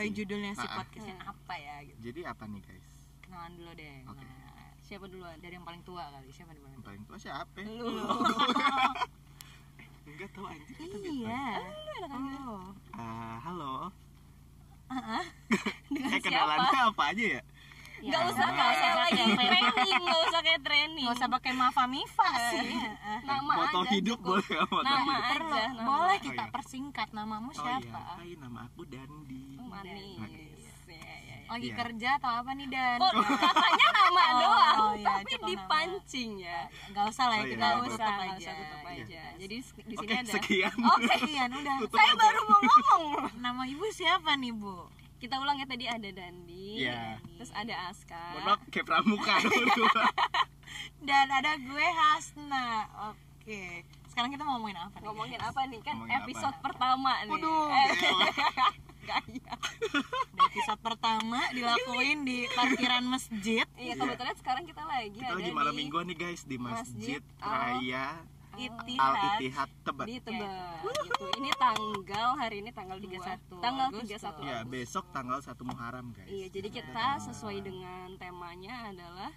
sesuai judulnya si podcastnya apa ya gitu. Jadi apa nih guys? Kenalan dulu deh. Oke. Nah, Siapa duluan? dari yang paling tua kali. Siapa paling yang paling tua siapa? Lu. enggak tahu anjir kita iya. enak oh. Ah, halo. Dengan eh siapa? kenalannya apa aja ya Nggak Ya, usah, nggak usah nama. lagi training, nggak usah kayak training. nggak usah pakai mafa mifa sih Nama foto aja hidup cukup. boleh foto Nama hidup? Aja, nama. boleh Oh, kita iya. persingkat namamu oh siapa iya hai nama aku Dandi Manis. Manis. Ya, ya, ya. lagi Iya. kerja atau apa nih dan Kok katanya nama Oh, doang, oh, iya, tapi nama. dipancing ya. nggak usah lah ya Oh, iya, kita tutup usah, aja usah tutup Iya. aja. Jadi di sini ada. sekian Oke, sekian udah saya baru mau ngomong. nama ibu siapa nih bu Kita ulang ya tadi ada Dandi, Iya. terus ada Aska. Mohon maaf kayak pramuka dan ada gue Hasna oke sekarang kita mau ngomongin apa nih Ngomongin guys? apa nih kan Ngomongin apa? episode pertama nih. Waduh, Eh. Gaya. Di episode pertama dilakuin di parkiran masjid Iya kebetulan sekarang kita lagi kita ada lagi malam di mingguan nih guys di Masjid Masjid Raya Itihad Al Ittihad Tebet. di Tebet. Gitu. Ini tanggal hari ini tanggal 31 Tanggal Agustus. 31 ya besok tanggal 1 Muharram guys. Iya, jadi kita sesuai dengan temanya adalah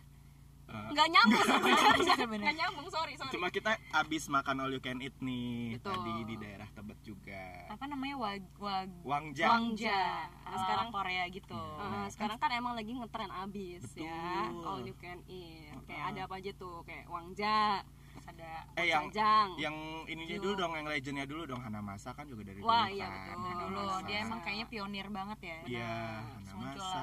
Eh, nggak nyambung. Nggak nyambung, sorry, sorry. cuma kita abis makan all you can eat nih Betul. tadi di daerah Tebet juga. Apa namanya? Wag wag Wangja. Wangja. Nah, Ah, sekarang Korea gitu. Eh, sekarang kan emang lagi ngetren abis ya. Betul. all you can eat. Kayak Uh-uh. ada apa aja tuh kayak wangja Terus ada eh yang jajang yang ininya Yuk. dulu dong yang legendnya dulu dong Hanamasa kan juga dari Wah, dulu iya, kan betul. Dulu Hanamasa. dia emang kayaknya pionir banget ya iya Terus Hanamasa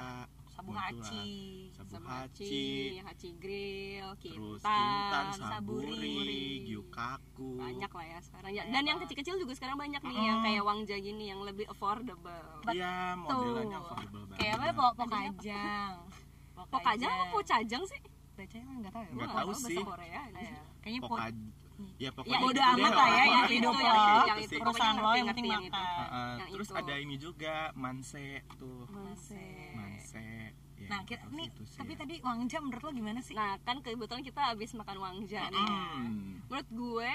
sabu haci sabu haci haci, grill, terus kintan, kintan saburi, saburi gyukaku banyak lah ya sekarang ya. Banyak Dan yang kecil-kecil juga sekarang banyak nih Mm. yang kayak Wangja gini yang lebih affordable. iya modelannya affordable banget kayak apa pok pokajang Pokajang apa pocajang sih? Bacanya nggak tahu ya Nggak Gua tahu bahasa sih. Korea. Iya. kayaknya po Poka ya pokoknya Ya, bodo amat lah ya, pokoknya yang hidup lo. yang sih. itu. perusahaan lo yang penting makan Yang terus itu. ada ini juga manse tuh Manse. manse ya, nah kita nih sih tapi ya. tadi Wangja menurut lo gimana sih Nah, kan kebetulan kita habis makan Wangja nih. Hmm. Menurut gue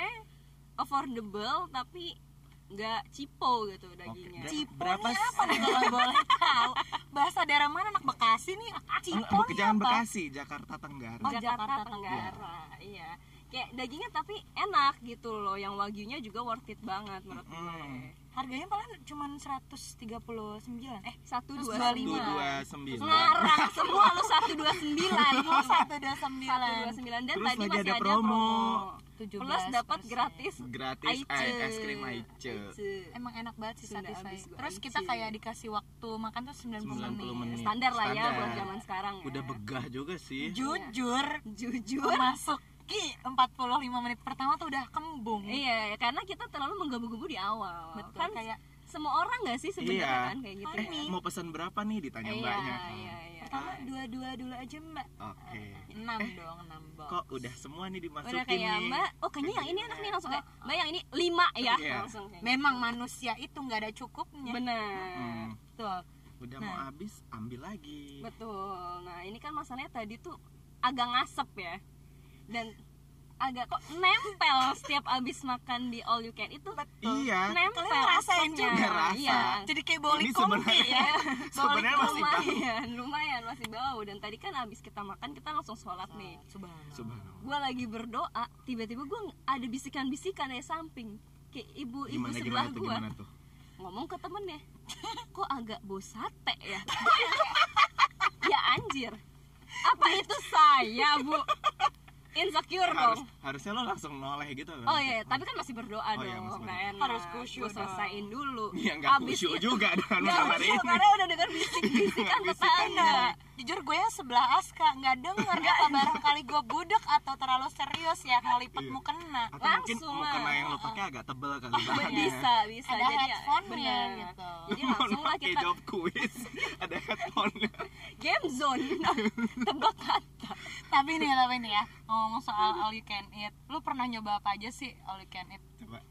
affordable tapi nggak cipo gitu dagingnya. ber- Ciponya berapa apa nih kalau boleh tahu bahasa daerah mana anak Bekasi nih Ciponya bukan jangan apa Bekasi Jakarta Tenggara Oh, Jakarta, Jakarta Tenggara. Iya. Kayak dagingnya tapi enak gitu loh. Yang wagyunya juga worth it banget menurut gue. Harganya paling cuma 139 eh Satu Terus dua dua satu lima. dua sembilan Ngarang semua lu satu dua sembilan. oh, 129 Satu dua sembilan dan Terus tadi lagi masih ada ada promo. promo. 17%. Plus dapat gratis gratis es krim Aice emang enak banget sih gua terus kita kayak dikasih waktu makan tuh 90, 90 menit, menit. Standar lah ya Standar. buat zaman sekarang ya. udah begah juga sih jujur Jujur. memasuki 45 menit pertama tuh udah kembung Iya, ya, karena kita terlalu menggebu-gebu di awal. betul Kan kayak semua orang nggak sih sebenarnya iya kan kayak gitu. eh, mau pesan berapa nih ditanya Iya, mbaknya iya, iya. pertama dua-dua dulu aja mbak oke 6 dong 6 box kok udah semua nih dimasukin Udah kayak nih mbak, oh kayaknya yang ini enak nih langsung kayak mbak yang ini lima ya Iya. langsung kayak. memang manusia itu nggak ada cukupnya Benar. Hmm, betul udah Nah. mau habis ambil lagi Betul. Nah, ini kan masalahnya tadi tuh agak ngasep ya. Dan agak kok nempel setiap abis makan di all you can. Itu iya. nempel Kalian ngerasain juga? Rasa. Iya. jadi kayak boli kompi ya sebenarnya masih bau lumayan, lumayan masih bau dan tadi kan abis kita makan kita langsung sholat nih. Subhanallah. subhanallah. Gue lagi berdoa, tiba-tiba gue ada bisikan-bisikan dari samping. Kayak ibu-ibu gimana sebelah gue ngomong ke temennya kok agak bau sate ya? Ya anjir. Apa itu saya bu insecure harus dong. harusnya lo langsung noleh gitu kan? Oh iya tapi kan masih berdoa Oh iya, dong masih nggak berdoa. enak Harus khusyuk Gua selesaiin dulu. Iya nggak itu- juga dengan khusyuk, ini karena udah dengar bisik-bisikan tetangga jujur gue ya sebelah Aska nggak denger apa barangkali gue budek atau terlalu serius ya ngelipet Iya. mau kena atau mungkin Langsung mau kena lah. yang lo pakai agak tebel kali. Be- bahannya. bisa. Bisa ada jadi ya, headphone-nya bener. gitu. Jadi langsung lah kita jawab kuis ada headphone game zone. Tebak kata. Tapi nih tapi nih ya. Ngomong soal all you can eat. Lu pernah nyoba apa aja sih all you can eat? Coba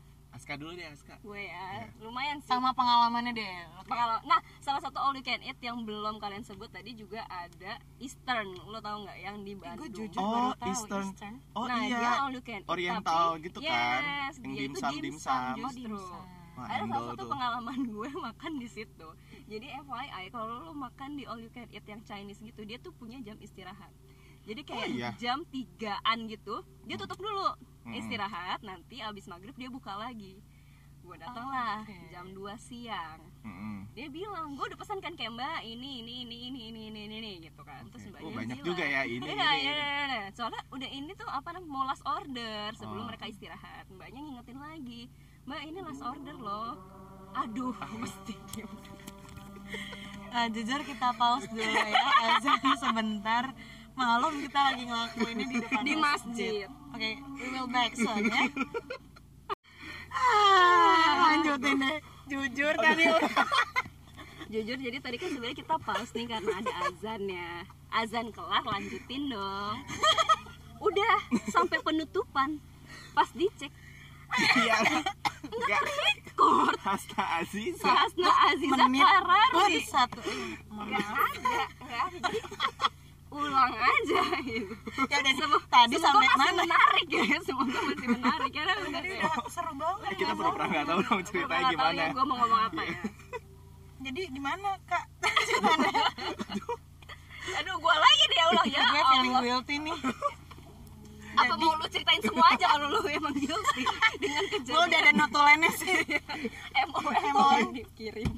Aska dulu deh Aska gue ya lumayan sih sama pengalamannya deh kayak- Kalau nah salah satu all you can eat yang belum kalian sebut tadi juga ada Eastern, lo tau nggak yang di Ih, Bandung? gue jujur Oh, baru tahu Eastern. oh nah dia iya all you can eat Oriental tapi, gitu kan, yes, yang dia itu dimsum, dimsum. justru. Oh, dimsum. Wah, ada salah satu tuh. pengalaman gue makan di situ jadi FYI kalau lo makan di all you can eat yang Chinese gitu dia tuh punya jam istirahat jadi kayak iya? jam tigaan gitu dia tutup dulu Mm-mm. istirahat nanti abis maghrib dia buka lagi gue datang Oh, lah oke. jam 2 siang Mm-mm. dia bilang gue udah pesan kan kayak mbak ini ini ini ini ini ini ini, ini," gitu kan terus Oke. mbaknya Oh, banyak bilang, juga ya ini, iya, ini, iya, ini. iya, iya, iya. soalnya udah ini tuh apa namanya mau last order sebelum Oh. mereka istirahat mbaknya ngingetin lagi mbak ini last order loh aduh mesti. Nah, jujur kita pause dulu ya azan sebentar malum kita lagi ngelakuinnya di depan Di masjid. oke we will back soon ya. Ah, lanjutin deh jujur tadi jujur jadi tadi kan sebenarnya kita pause nih karena ada azan ya. Azan kelar lanjutin dong. Udah sampai penutupan. Pas dicek. Iya. Enggak. record. Hasta Aziza. Sasna Aziza menit. Pun satu nggak ada nggak ada ulang aja gitu. Ya udah Semoga- tadi semoga sampai masih mana? menarik ya semoga masih menarik. Karena udah tadi udah seru banget Eh, kita pura-pura nggak tahu dong ceritanya gimana. ya gue mau ngomong apa ya. Jadi di mana kak? Gimana aduh gue lagi dia ulang ya gue feeling guilty nih. Apa mau lu ceritain semua aja kalau lu emang guilty dengan kejadian udah ada notulennya sih. MO MO yang dikirim.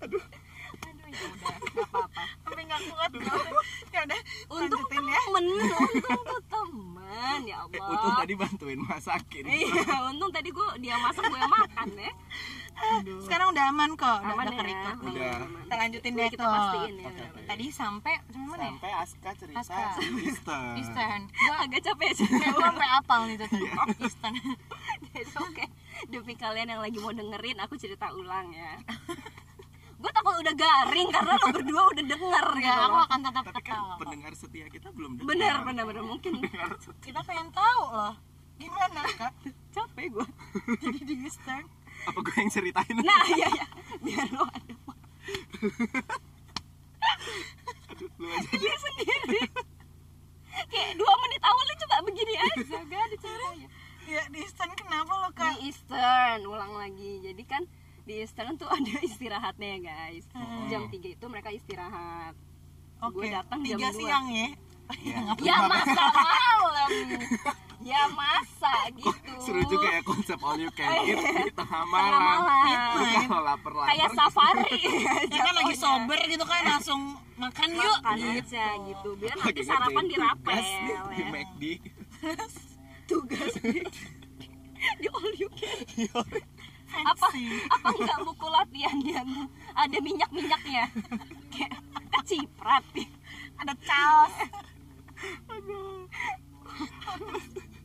Aduh ya udah nggak apa-apa sampai nggak kuat ya udah untung lanjutin ya. temen untung tuh temen ya Eh, Allah. untung tadi bantuin masakin. iya untung tadi gue dia masak gue makan ya. Sekarang udah aman kok udah, aman udah ya ke-record nih. Udah. kita lanjutin deh kita pastiin ya. Oke, oke. tadi sampai sampai mana ya? Sampai Aska cerita Aska. Easter. Eastern. Gue agak capek sih. Gue sampai apal nih tuh tadi Eastern. Jadi oke. Demi kalian yang lagi mau dengerin aku cerita ulang ya gue takut udah garing karena lo berdua udah denger ya aku akan tetap Tapi kan ketawa. pendengar setia kita belum dengar. bener bener bener mungkin. Kita pengen tahu loh gimana kak? Capek gue jadi di Eastern Apa gue yang ceritain? nah iya ya biar lo ada Lu aja. dia sendiri. Kayak dua menit awalnya coba begini aja. Gak ada caranya. Ya di Eastern kenapa lo kak? Di Eastern ulang lagi. Jadi kan di Eastern tuh ada istirahatnya ya guys Hmm. jam 3 itu mereka istirahat oke gue datang jam tiga 2. siang ya Iya. ya masa malam ya masa gitu Seru juga ya konsep all you can eat di tengah malam. malam. Kalau lapar-lapar. kayak safari ya kan lagi sober gitu kan langsung makan yuk makan gitu. aja gitu biar lagi nanti sarapan ngerjain di rapel di, ya. McD. tugas di, all you can Iya. Apa? Fancy. apa enggak buku latihan yang ada minyak minyaknya kayak keciprat ada caos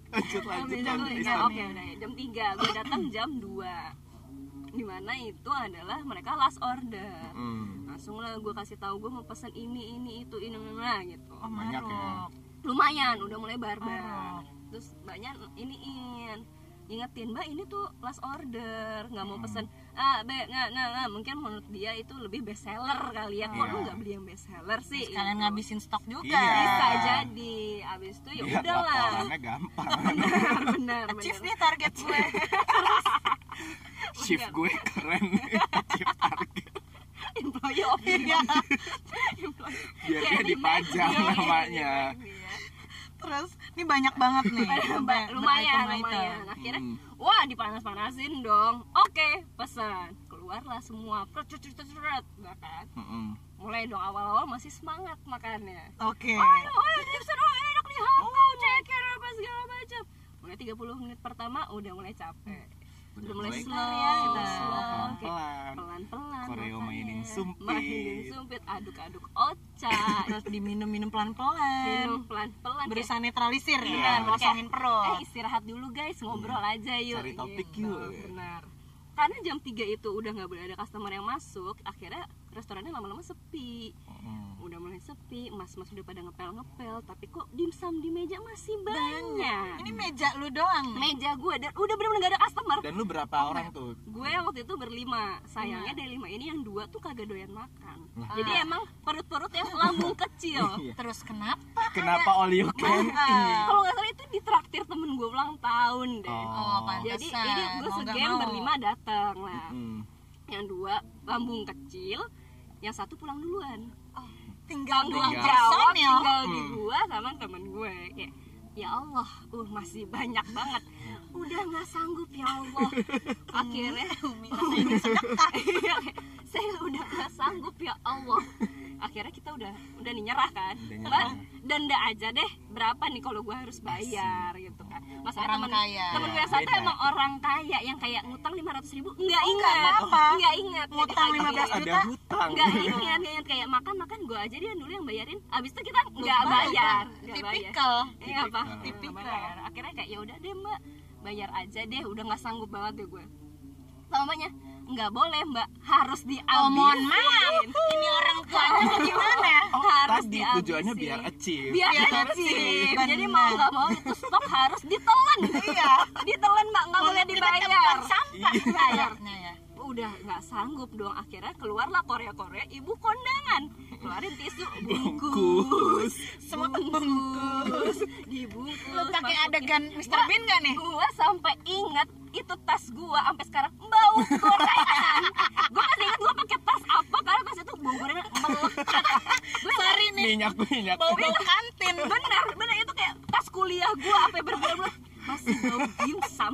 Lanjut lanjut lanjut. oke udah ya. jam 3 gue datang jam 2 di mana itu adalah mereka last order. Hmm. langsung lah gue kasih tahu gue mau pesan ini ini itu ini nah gitu. Oh Banyak ya. lumayan udah mulai barbar. Maruk. terus banyak iniin ingetin mbak ini tuh last order nggak mau pesen ah be nggak nggak mungkin menurut dia itu lebih best seller kali ya kok Iya. lu nggak beli yang best seller sih sekalian Gitu. ngabisin stok juga Iya. bisa jadi abis itu ya Lihat udahlah gampang. benar benar achieve nih target gue Shift gue keren. Shift target. employee of the Iya. Biar dia di dipajang namanya. Ya. terus ini banyak banget nih. Lumayan beritem-item. lumayan akhirnya Hmm. wah dipanas-panasin dong. Oke pesan. Keluarlah semua pret, pret, Udah kan? Mm-mm. mulai dong awal-awal masih semangat makannya. Oke. Ayo ayo Dipson oh enak nih hakau ceker apa segala macam. Mulai 30 menit pertama udah mulai capek. Udah mulai slow ya, slow pelan-pelan. kayak pelan-pelan. Koreo mainin sumpit. mainin sumpit aduk-aduk oca terus diminum-minum pelan-pelan. Minum pelan-pelan kayak, berusaha netralisir ya kosongin eh perut istirahat dulu guys ngobrol aja yuk. Cari topik Gitu, yuk. benar. Karena jam 3 itu udah nggak boleh ada customer yang masuk akhirnya restorannya lama-lama sepi. Mm. Udah mulai sepi mas-mas udah pada ngepel-ngepel tapi kok dimsum di meja masih banyak. Ini meja lu doang meja gue dan udah bener-bener gak ada customer. Dan lu berapa orang tuh? gue waktu itu berlima sayangnya dari lima. Ini yang dua tuh kagak doyan makan. Nah. jadi emang perut-perut yang lambung kecil. Iya. terus kenapa Kenapa can eat? Ah, kalau nggak salah itu ditraktir temen gue ulang tahun deh. Oh. Pantesan jadi ini gue mau. berlima datang lah. Hmm. yang dua lambung kecil. Yang satu pulang duluan tinggal dua Tinggal. jawab tinggal di Hmm. gua sama temen gue kayak ya Allah uh masih banyak banget. Udah nggak sanggup ya Allah. Akhirnya Iya, saya udah nggak sanggup ya Allah akhirnya kita udah udah nih nyerah kan? Udah Mbak, nyerah. denda aja deh berapa nih kalau gua harus bayar gitu kan? Masalah Orang temen kaya. temen gue satu emang orang kaya yang kayak ngutang lima ratus ribu nggak Oh, nggak ingat. apa-apa. nggak ingat. Ngutang Jadi 15 kayak- ada juta? hutang. nggak ingat nggak ingat. Kayak makan makan gue aja dia dulu yang bayarin. Abis itu kita nggak bayar. Nggak bayar. Tipikal. Iya apa? Tipikal. akhirnya kayak ya udah deh mbak. Bayar aja deh. Udah nggak sanggup banget deh gue namanya nggak boleh mbak. Harus diambil oh mohon maaf. Ini orang tuanya gimana? Oh, harus tadi dihabisin. tujuannya biar achieve. Biar Biar achieve. jadi mau nggak mau itu stok harus ditelan. Iya. Ditelan mbak. Nggak boleh dibayar. sampah Iya. kayaknya ya. Udah nggak sanggup dong. Akhirnya keluarlah Korea Korea ibu kondangan keluarin tisu. Bungkus. Semua bungkus. dibungkus. Lu pakai adegan Mr. Bean gak nih? gua sampai ingat itu tas gua sampai sekarang bau gorengan. Gua masih ingat gua pakai tas apa karena tas itu bau gorengan melekat gua sorry nih. Minyak minyak. Bau bau kantin. bener bener. Itu kayak tas kuliah gua sampai berbulan-bulan. Masih bau dimsum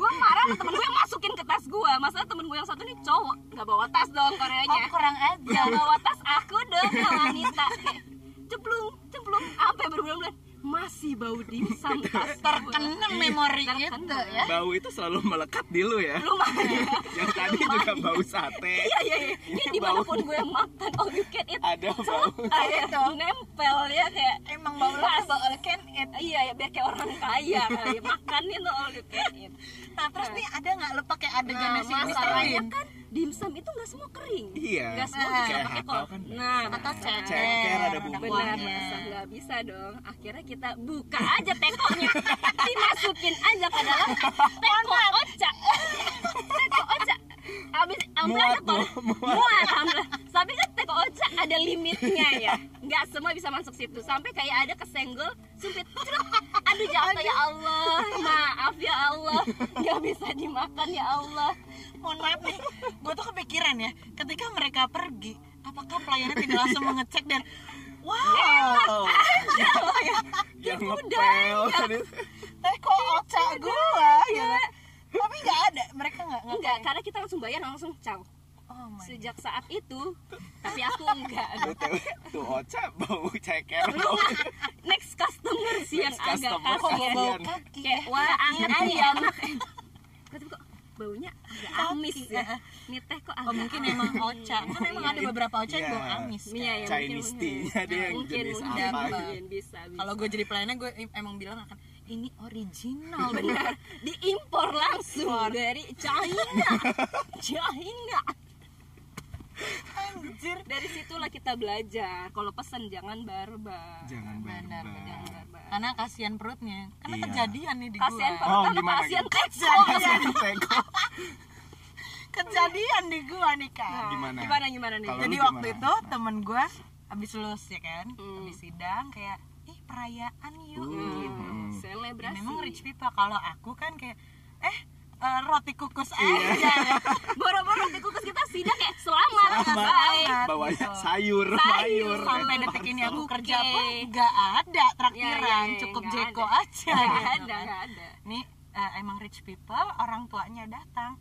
gua marah ke temen gue yang masukin ke tas gua. Masalah temen gue yang satu nih cowok. Nggak bawa tas dong oh koreanya kurang aja yang bawa tas aku dong yang wanita Kayak, cemplung cemplung. Sampai berbulan-bulan masih bau dimsum terkena memori Terkena. itu ya. Bau itu selalu melekat di lu ya. Lumayan. Yang tadi juga bau sate. Iya iya iya. Ini di mana pun gue makan all you can eat. Ada bau. Ayo nempel ya kayak emang bau lu all can eat. Iya ya biar kayak orang kaya kali. Ya. makan itu all you can eat. Nah terus nih ada nggak lu pakai adegan nah masalahnya kan dimsum itu nggak semua kering. Iya. nggak semua Nah, bisa pakai kol kan. nah atau ceker Ceker, ada ada bumbu. benar masa nggak bisa dong. Akhirnya kita buka aja tekonya. Dimasukin aja ke dalam teko oca teko oca abis ambilnya Muat, Bu, muat. muat. Alhamdulillah tapi kan teko oca ada limitnya ya. Nggak semua bisa masuk situ. Sampai kayak ada kesenggol sumpit Cerak. aduh jatuh ya Allah. Maaf ya Allah. Nggak bisa dimakan ya Allah. Mohon maaf nih gue tuh kepikiran ya. Ketika mereka pergi apakah pelayannya tidak langsung mengecek dan wow! Yang ngepel tadi teh kok oca gua ya tapi nggak ada mereka nggak nggak enggak karena kita langsung bayar langsung caw oh my sejak saat itu tapi aku enggak. Tuh Ocha bau ceker. Next customer sih yang agak kasihan. kasihan. kaki kayak ya. wah anget Iya. ayam tapi kok baunya agak Kaki, amis ya. ya. nih teh kok agak oh mungkin emang oca kan emang ada beberapa oca yang Iya. bau amis kan? Iya, ya, Chinese tea-nya dia yang mungkin, jenis mungkin, apa? mungkin, bisa, bisa. kalau gue jadi pelayannya gue em- emang bilang akan ini original benar. Diimpor langsung dari China. China. Anjir. Dari situlah kita belajar. Kalau pesan jangan barbar. Jangan Benar, barbar. jangan barbar. Karena kasihan perutnya. Karena Iya. kejadian nih di kasihan gua perut Oh, gimana kasihan teko Kasihan teko. Kejadian di gua nih kak. Gimana? gimana gimana nih? Kalau jadi waktu gimana? itu temen gua habis lulus ya kan? Hmm. habis sidang kayak perayaan yuk Hmm. gitu Hmm. Ya, selebrasi memang rich people kalau aku kan kayak eh eh, roti kukus Iya. aja ya boro-boro di kukus kita sidang kayak selamat Selamat. bawanya gitu. sayur Sayur. sampai detik ini aku kerja pun nggak ada traktiran Iya, iya, iya, cukup jeko ada. aja nggak gitu ada kan. ada nih eh, emang rich people orang tuanya datang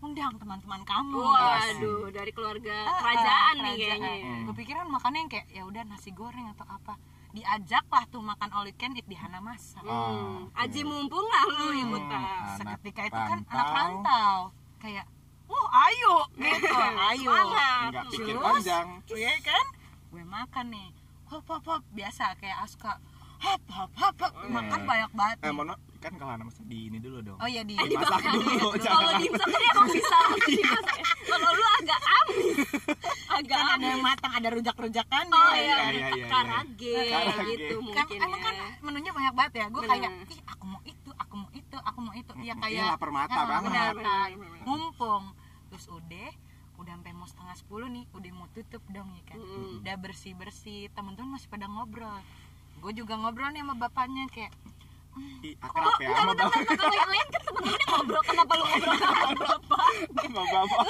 undang teman-teman kamu waduh dari keluarga Ah, kerajaan ah, nih kayaknya ya. Hmm. kepikiran makannya yang kayak ya udah nasi goreng atau apa diajak lah tuh makan all you can eat di Hanamasa. Hmm, Ah, aji mumpung lah lu Hmm. ikutan Anak seketika itu kan anak rantau kayak wah ayo. Gitu. Ayo. Pikir Terus? panjang. Iya kan? Gue makan nih. Hop hop hop. Biasa kayak Aska hop hop hop, hop. makan banyak banget eh mau kan kalau anak masak di ini dulu dong. Oh iya di masak dulu. kalau jangan. dimsum tadi emang bisa. Dimasak. kalau lu agak amis agak kan ada yang matang ada rujak-rujakan oh iya, iya, iya, iya, iya. karage Karage. gitu kan mungkin emang kan ya menunya banyak banget ya. Gue kayak ih aku mau itu aku mau itu aku mau itu. Ya Iya, kayak lapar mata Ah, banget. mumpung. Terus udah udah sampai mau setengah sepuluh nih udah mau tutup dong ya kan. Mm. udah bersih bersih teman-teman masih pada ngobrol gue juga ngobrol nih sama bapaknya kayak akrab ya sama bapak. Kalau yang lain kan temen-temennya ngobrol kenapa lu ngobrol sama bapak. Sama bapak.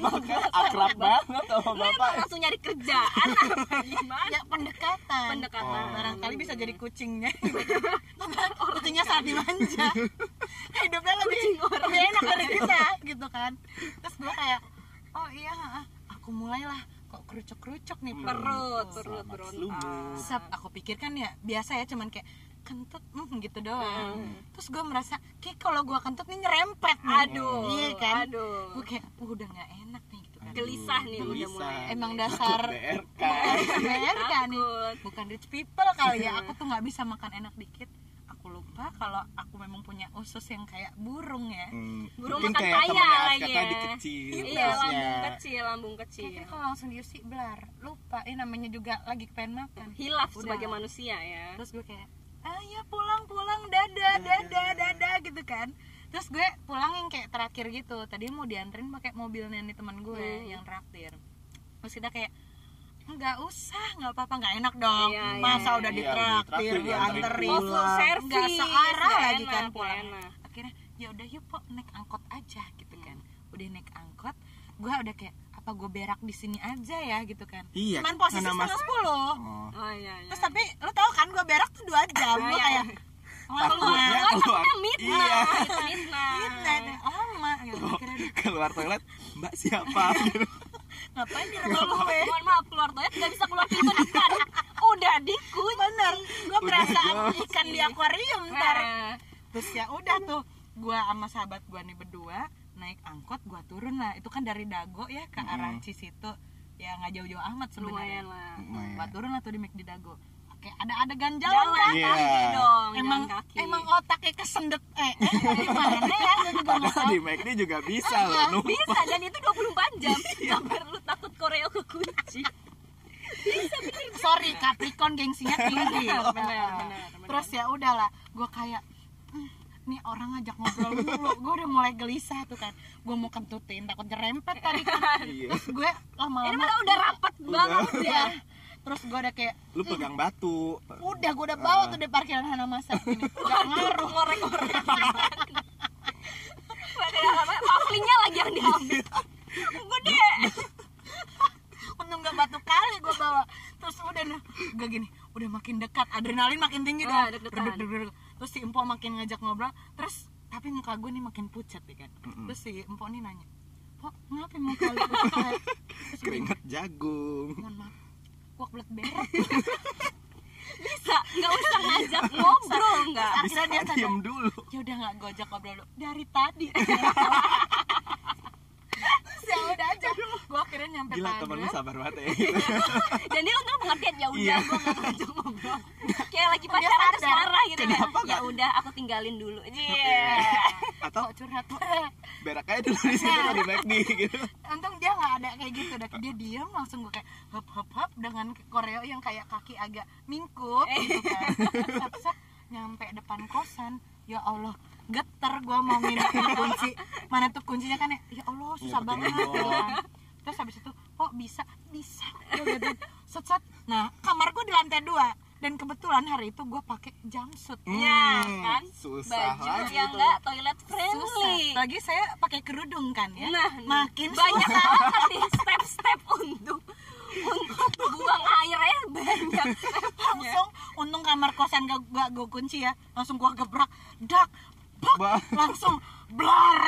Makanya akrab banget sama lu bapak langsung nyari kerjaan. gimana? Ya pendekatan. Pendekatan. Oh. barangkali bisa jadi kucingnya. Kucingnya saat dimanja. Hidupnya lebih lebih enak dari kita gitu kan. Terus gue kayak oh iya aku mulailah kok kerucuk-kerucuk nih Hmm. perut perut berontak. Sep, aku pikir kan ya biasa ya cuman kayak kentut hmm, gitu doang Hmm. terus gue merasa kayak kalau gue kentut nih nyerempet nih. aduh iya kan aduh gue kayak "Uh, udah nggak enak nih gitu kan Gelisah nih udah Gelisah. mulai. emang dasar BRK BRK nih bukan rich people kali ya aku tuh nggak bisa makan enak dikit kalau aku memang punya usus yang kayak burung ya. Hmm, Burung mungkin makan paya temennya lagi. ya. dikecil iya lambung kecil lambung kecil. Kayaknya kalau langsung diusi blar. Lupa ini namanya juga lagi pengen makan. Hilaf Udah. sebagai manusia ya. Terus gue kayak ayo pulang pulang dadah dadah dadah gitu kan. Terus gue pulang yang kayak terakhir gitu. Tadi mau dianterin pakai mobilnya nih teman gue Hmm. yang traktir. Terus kita kayak nggak usah nggak apa-apa nggak enak dong Iya, iya, masa iya. udah Iya, ditraktir ditraktir, dianterin oh full service nggak searah lagi enak, kan pulang akhirnya ya udah yuk pok naik angkot aja gitu kan udah naik angkot gue udah kayak apa gue berak di sini aja ya gitu kan Iya, cuman posisi setengah mas- sepuluh Oh. oh iya iya terus tapi lo tau kan gue berak tuh dua jam Ah, gue iya, kayak lama keluar midnight Iya midnight lama gitu Keluar toilet Mbak siapa gitu. Ngapain di rumah gue mohon maaf keluar toilet nggak bisa keluar pintu depan udah dikunci bener. Gue berasa jauh. ikan di akuarium ntar. Nah, terus ya udah tuh gue sama sahabat gue nih berdua naik angkot gue turun lah. Itu kan dari Dago ya ke arah Mm. Cisitu. Ya nggak jauh-jauh amat sebenarnya. Gue turun lah tuh di McD Dago oke ada adegan jalan. jalan Iya. kaki dong emang kaki. emang otaknya kesendet eh, eh gimana ya gue juga Padahal di McD juga bisa loh Nuh. bisa dan itu 24 jam. Nggak perlu takut koreo kekunci. Sorry Capricorn gengsinya tinggi. benar terus ya udahlah gue kayak "Hmm, nih orang ngajak ngobrol dulu. Gue udah mulai gelisah tuh kan. Gue mau kentutin takut nyerempet tadi kan. Iya. Terus gue ini lama-lama malah udah rapet banget ya terus gue udah kayak Lu pegang batu. udah gue udah bawa tuh di parkiran Hana Masa. Ini gak ngaruh ngorek-ngorek pavlingnya lagi yang diambil. Gede untung gak batu kali gue bawa. Terus udah nah gue gini udah makin dekat adrenalin makin tinggi Ah, dong. Deg, terus si Empo makin ngajak ngobrol. Terus tapi muka gue nih makin pucat ya kan. Terus si Empo nih nanya Pok, kenapa muka lu pucat? Keringet jagung. Mohon maaf gua kebelet berak. Bisa nggak usah ngajak ngobrol nggak. Dia Bisa sadar diem dulu. Ya udah nggak gue ajak ngobrol dulu. Dari tadi. Ya udah aja gue akhirnya nyampe Gila Padang. temen lu sabar banget ya. Dan dia untung pengertian ya udah Iya. gue nggak ngajak ngobrol. Kayak lagi pacaran sadar. sekarang gitu kan. Kenapa ya nggak? udah aku tinggalin dulu. Iya. Atau kok curhat berak aja dulu di situ di McD gitu. Untung dia nggak ada kayak gitu. Dah dia diam langsung gue kayak hop hop hop dengan koreo yang kayak kaki agak mingkup gitu kan. Nyampe depan kosan ya Allah geter gue mau mindahin kunci. Mana tuh kuncinya kan ya? Ya Allah susah Iya, pakai banget gitu terus habis itu kok bisa? Bisa. Gitu set set. Nah kamar gue di lantai dua. Dan kebetulan hari itu gue pakai jumpsuit Ya, Hmm, kan? Susah baju lagi yang tuh. nggak toilet susah. Friendly lagi saya pakai kerudung kan ya? Nah makin banyak susah. banget nih step-step untuk untuk buang airnya banyak stepnya langsung untung kamar kosan gak, gak gue kunci ya. Langsung gua gebrak dak bak, langsung blar.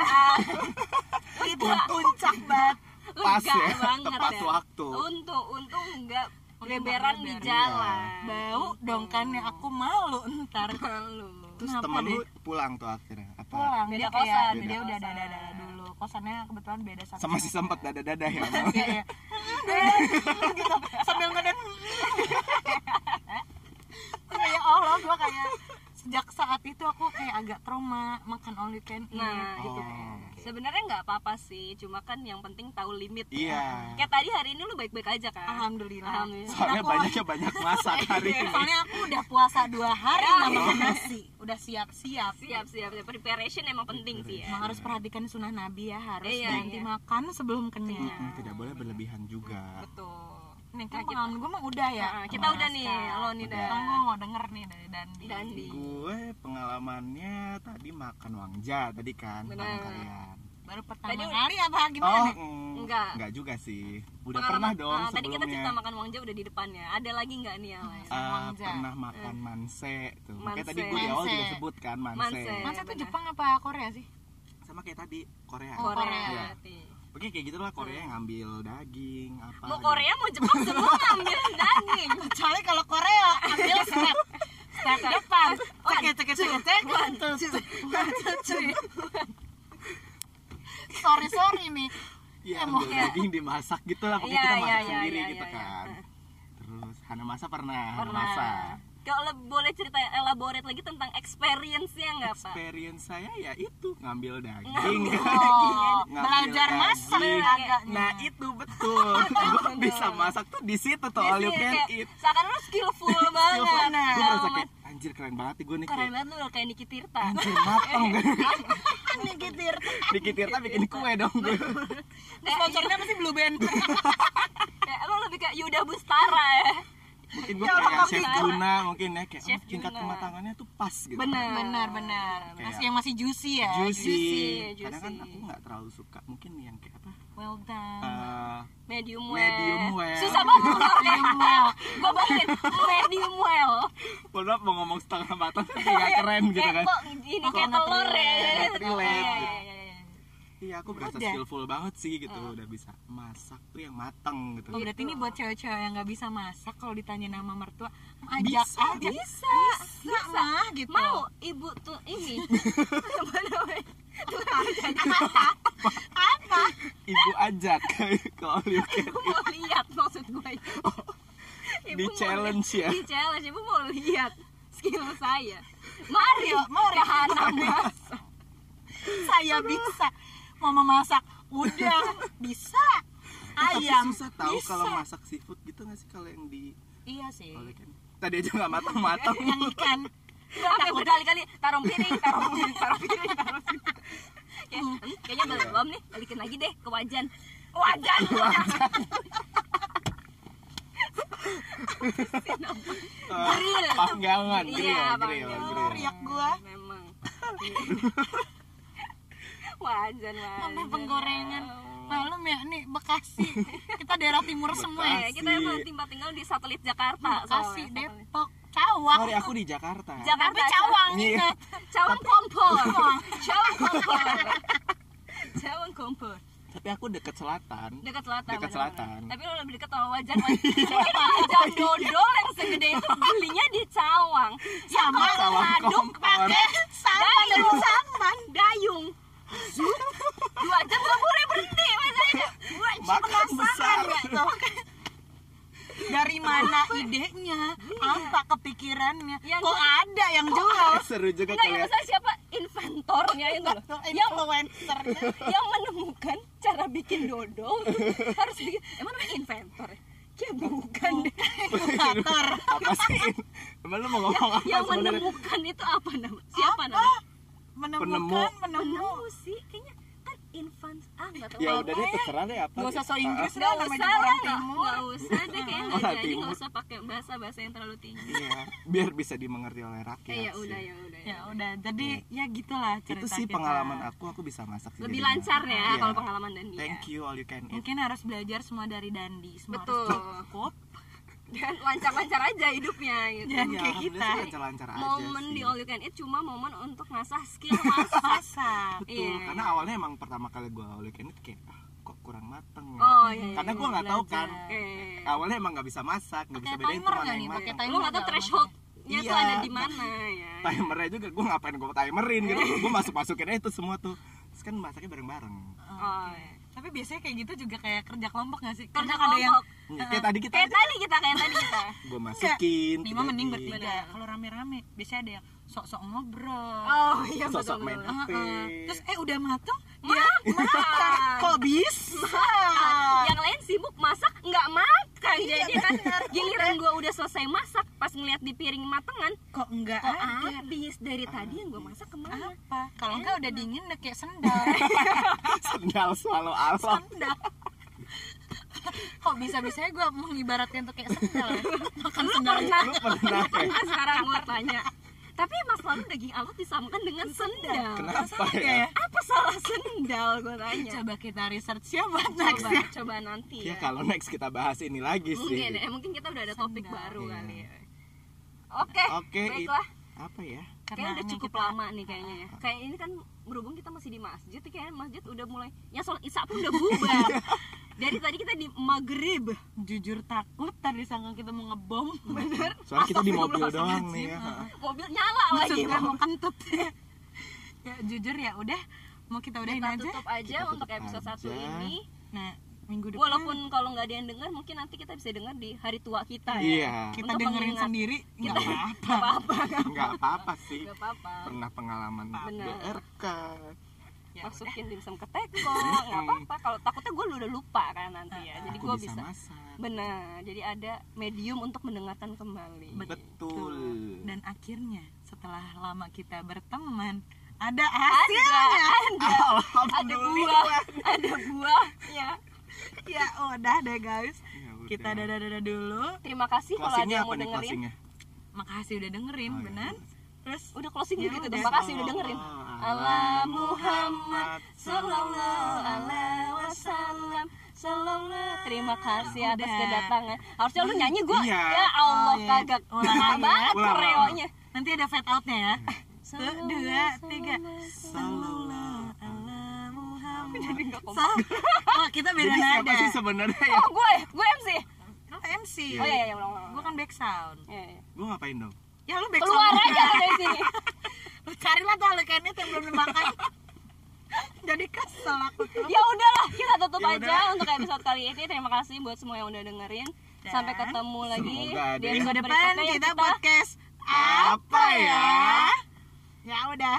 Itu puncak banget Pas Lega ya, banget tepat ya. waktu. untung untung enggak beberan di jalan bau dong kan ya aku malu ntar malu Terus Kenapa temen deh? lu pulang tuh akhirnya apa? pulang Beda dia kosan, kayak beda dia udah kosan. dada dada dulu kosannya kebetulan beda satu Sama masih sempet dada-dada ya Iya, iya. gitu sambil ngeden ya Allah gua kayak sejak saat itu aku kayak agak trauma makan you can eat nah Oh. itu sebenarnya nggak apa-apa sih cuma kan yang penting tahu limit Iya. kayak tadi hari ini lu baik-baik aja kan Alhamdulillah. Alhamdulillah. Soalnya Aku- banyaknya banyak masak hari ini Soalnya aku udah puasa dua hari Ya. nggak makan nasi, udah siap-siap. siap siap siap. preparation emang penting sih ya Emang harus perhatikan sunnah Nabi ya, harus Iya, berhenti iya. makan sebelum kenyang. Mm, Tidak boleh berlebihan juga Betul. Nih kan Nah, kita- pengalaman gue mah udah ya Nah, kita udah nih lo nih Udah. dah Sekarang gue mau denger nih dari Dandi Dandi gue pengalamannya tadi makan wangja tadi kan Benar. sama kalian baru pertama Tadi- kali apa gimana oh nih mm, Enggak. enggak juga sih udah Pengalaman- pernah dong Ah, tadi kita sebelumnya cerita makan wangja udah di depannya ada lagi nggak nih yang lain Ah, Wangja. pernah makan manse tuh makanya tadi Manse. gue di awal juga Manse. sebut kan manse, Manse. Tuh benar. Jepang apa Korea sih? sama kayak tadi Korea Oh, Korea Korea. berarti. Oke kayak gitu lah Korea yang ngambil daging apa mau gitu. Korea mau Jepang semua ngambil daging Kecuali kalau Korea ambil step step depan. One, Cek cek cek cek. one, two, three. Sorry sorry nih. Iya, Emang ambil ya. daging dimasak gitu lah, pokoknya Iya, kita iya, masak iya, sendiri iya, gitu iya, kan. Terus Hana masa pernah, Hana pernah masa. Kalau le- boleh cerita elaborate lagi tentang experience-nya nggak pak Experience saya ya itu ngambil daging. Ngambil Oh, Ngambil belajar daging. masak agaknya. Nah itu betul, gue bisa masak tuh di situ tuh all you can eat. seakan lu skillful banget Gue Dalam merasa kayak anjir keren banget gue nih keren banget lu kayak Niki Tirta anjir mateng Niki Tirta. Bikin Tirta bikin kue dong gue. Sponsornya pasti Blue Band. ya, lu lebih kayak Yuda Bustara ya Mungkin gue Ya kayak chef? Juna mungkin ya kayak Chef oh, tingkat Juna. kematangannya tuh pas gitu. Bener. Benar benar. Kayak- Masih yang masih juicy ya. Juicy. Juicy, Kadang kan juicy. aku nggak terlalu suka mungkin yang kayak apa? Well done. eh, medium well Medium well. susah banget ngomongnya Medium well. gue balikin medium well Mohon maaf mau ngomong setengah matang tapi nggak keren gitu kayak kan. kok ini kayak telur ya iya, iya. Aku berasa Udah. skillful banget sih gitu udah bisa masak tuh yang matang gitu. Oh, berarti Gitu. ini buat cewek-cewek yang nggak bisa masak kalau ditanya nama mertua ajak Bisa, aja? bisa. Bisa mah gitu. Mau ibu tuh ini. Apa namanya? Apa? Ibu ajak can ibu mau lihat maksud gue. Di challenge ya? di challenge ibu mau lihat skill saya. Mari Ayo, mari. ke Hana masak saya bisa mama masak udang bisa Tapi ayam susah tahu bisa. kalau masak seafood gitu nggak sih kalau yang di iya sih can. Tadi aja nggak matang-matang. yang ikan Sampai berkali-kali taruh piring, taruh piring, taruh piring, taruh piring. Kayak, "Hmm, kayaknya belum belum nih, balikin lagi deh ke wajan. Wajan. Grill. Panggangan, grill, Iya, grill, panggangan. grill. riak gua Memang. wajan, wajan. sampai penggorengan malum ya nih Bekasi kita daerah timur semua ya Eh, kita emang tempat tinggal di satelit Jakarta. Bekasi soalnya. Depok Cawang Sorry aku di Jakarta. Jakarta. tapi Cawang Iya. ingat Cawang kompor. Cawang kompor. Cawang kompor. Tapi aku deket selatan. dekat selatan Dekat selatan. tapi lo lebih dekat sama wajan mungkin wajan dodol yang segede itu belinya di cawang sama aduk pakai sama dan dayung saman dayung Zut. dua jam gak boleh berhenti wajannya Makan besar. dari mana idenya? Apa kepikirannya? Yang kok ada yang jual? Seru juga Enggak, yang besar siapa? Inventornya itu loh. Yang influencernya yang menemukan cara bikin dodol harus bikin emang namanya inventor ya? ya bukan deh. Edukator. Apa sih? Emang lu mau ngomong apa yang menemukan itu apa nama? Siapa Apa? namanya? Menemukan menemu penemu sih kayaknya kan infant ah nggak tahu Ya apa udah deh terserah deh apa. Gak usah so Inggris nggak lah usah namanya lah orang nggak timur nggak usah deh kayaknya nggak jadi nggak usah pakai bahasa bahasa yang terlalu tinggi Iya, biar bisa dimengerti oleh rakyat. eh ya udah ya udah ya udah jadi ya gitulah cerita Itu sih kita. pengalaman aku, aku bisa masak sih lebih lancar ya Iya. kalau pengalaman dan dia Thank you all you can eat. mungkin harus belajar semua dari Dandi semua Betul. cukup dan lancar-lancar aja hidupnya gitu Jangan Iya, kayak kita. lancar-lancar aja momen sih. di all you can eat cuma momen untuk ngasah skill masak Betul, Iya. karena awalnya emang pertama kali gue all you can eat kayak ah, kok kurang mateng ya. oh iya, iya Karena iya. gue nggak tahu kan. Belajar. Eh. Awalnya emang nggak bisa masak, nggak bisa bedain tuh timer mana yang nih? mana. Pakai lu timer nggak tahu nggak thresholdnya tuh Iya. ada di mana ya Timernya juga gue ngapain gue timerin gitu. gue masuk masukin aja itu semua tuh. Terus kan masaknya bareng-bareng. oh, iya. Tapi biasanya kayak gitu juga kayak kerja kelompok gak sih? Kerja Kadang ada yang kelompok. Ya, kayak tadi kita kayak tadi kita kayak tadi kita. Gue masukin. Nih mah mending bertiga. Benar. kalau rame-rame biasanya ada yang sok-sok ngobrol. Oh iya betul main terus eh udah matang makan. Kok bisa yang lain sibuk masak nggak makan. Jadi kan giliran gue udah selesai masak pas ngeliat di piring matengan kok enggak kok ada? habis dari tadi yang gue masak ke mana? Apa? Kalau enggak udah dingin udah kayak sendal. Sendal swallow alam. sendal. Kok bisa bisanya gue mengibaratkan tuh kayak sendal? Ya makan sendal lu pernah kayak Nah, sekarang gue tanya. Tapi mas lalu daging alut disamakan dengan sendal. kenapa ya? ya? Apa salah sendal gue tanya. Coba kita research ya buat coba next. ya coba nanti ya ya. kalau next kita bahas ini lagi mungkin sih. ya mungkin kita udah ada topik Sendal. baru Iya. kali ya oke Oke, baiklah. apa ya? Kayaknya udah cukup kita- lama nih kayaknya ya. Kayak ini kan berhubung kita masih di masjid kayaknya masjid udah mulai yang sholat isya pun udah bubar. Dari tadi kita di maghrib. Jujur takut tadi sangka kita mau ngebom. Bener. Soalnya kita di mobil doang nih ya. Mobil nyala maksud lagi gue mau kentut. Ya jujur ya udah. Mau kita udahin kita aja. tutup aja Kita untuk tutup episode satu aja. ini. Nah minggu depan. Walaupun kalau nggak ada yang dengar mungkin nanti kita bisa dengar di hari tua kita ya. Iya. Kita Untuk dengerin mengingat- sendiri nggak apa-apa. nggak apa-apa. Sih. Nggak apa-apa. Pernah pengalaman Bener. BRK Ya masukin dimsum ke teko nggak apa-apa. Kalau takutnya gue udah lupa kan nanti ya. Jadi gue bisa bisa masak. Benar. Jadi ada medium untuk mendengarkan kembali. Betul. Dan akhirnya setelah lama kita berteman ada ada hasilnya. ada. Ada alhamdulillah buah. Ada buahnya ya udah deh guys Ya udah. kita dadah dadah dulu terima kasih kalau ada yang mau nih dengerin closingnya makasih udah dengerin Oh, iya. benar terus udah closing Ya gitu udah. terima kasih udah dengerin Allah Allah Muhammad Sallallahu alaihi wasallam Sallallahu Terima kasih atas Udah. kedatangan Harusnya lu nyanyi gue Iya. Ya Allah Oh, iya. kagak Ulang ya. banget koreonya nanti ada fade outnya ya satu Sallallahu, dua tiga sallallahu. Jadi nggak kompak. Sa- oh kita beda jadi siapa nada. sih sebenarnya ya Oh gue Gue MC lo MC Oh iya iya gue kan back sound. Iya, iya. gue ngapain dong? Ya lu back Keluar sound. aja dari sini lu carilah tuh lekennya yang belum dimakan jadi kesel aku tuh. Ya udahlah kita tutup Ya aja udah. untuk episode kali ini. Terima kasih buat semua yang udah dengerin. Sampai Dan ketemu lagi di minggu episode depan berikutnya yang kita podcast Apa ya? ya? Udah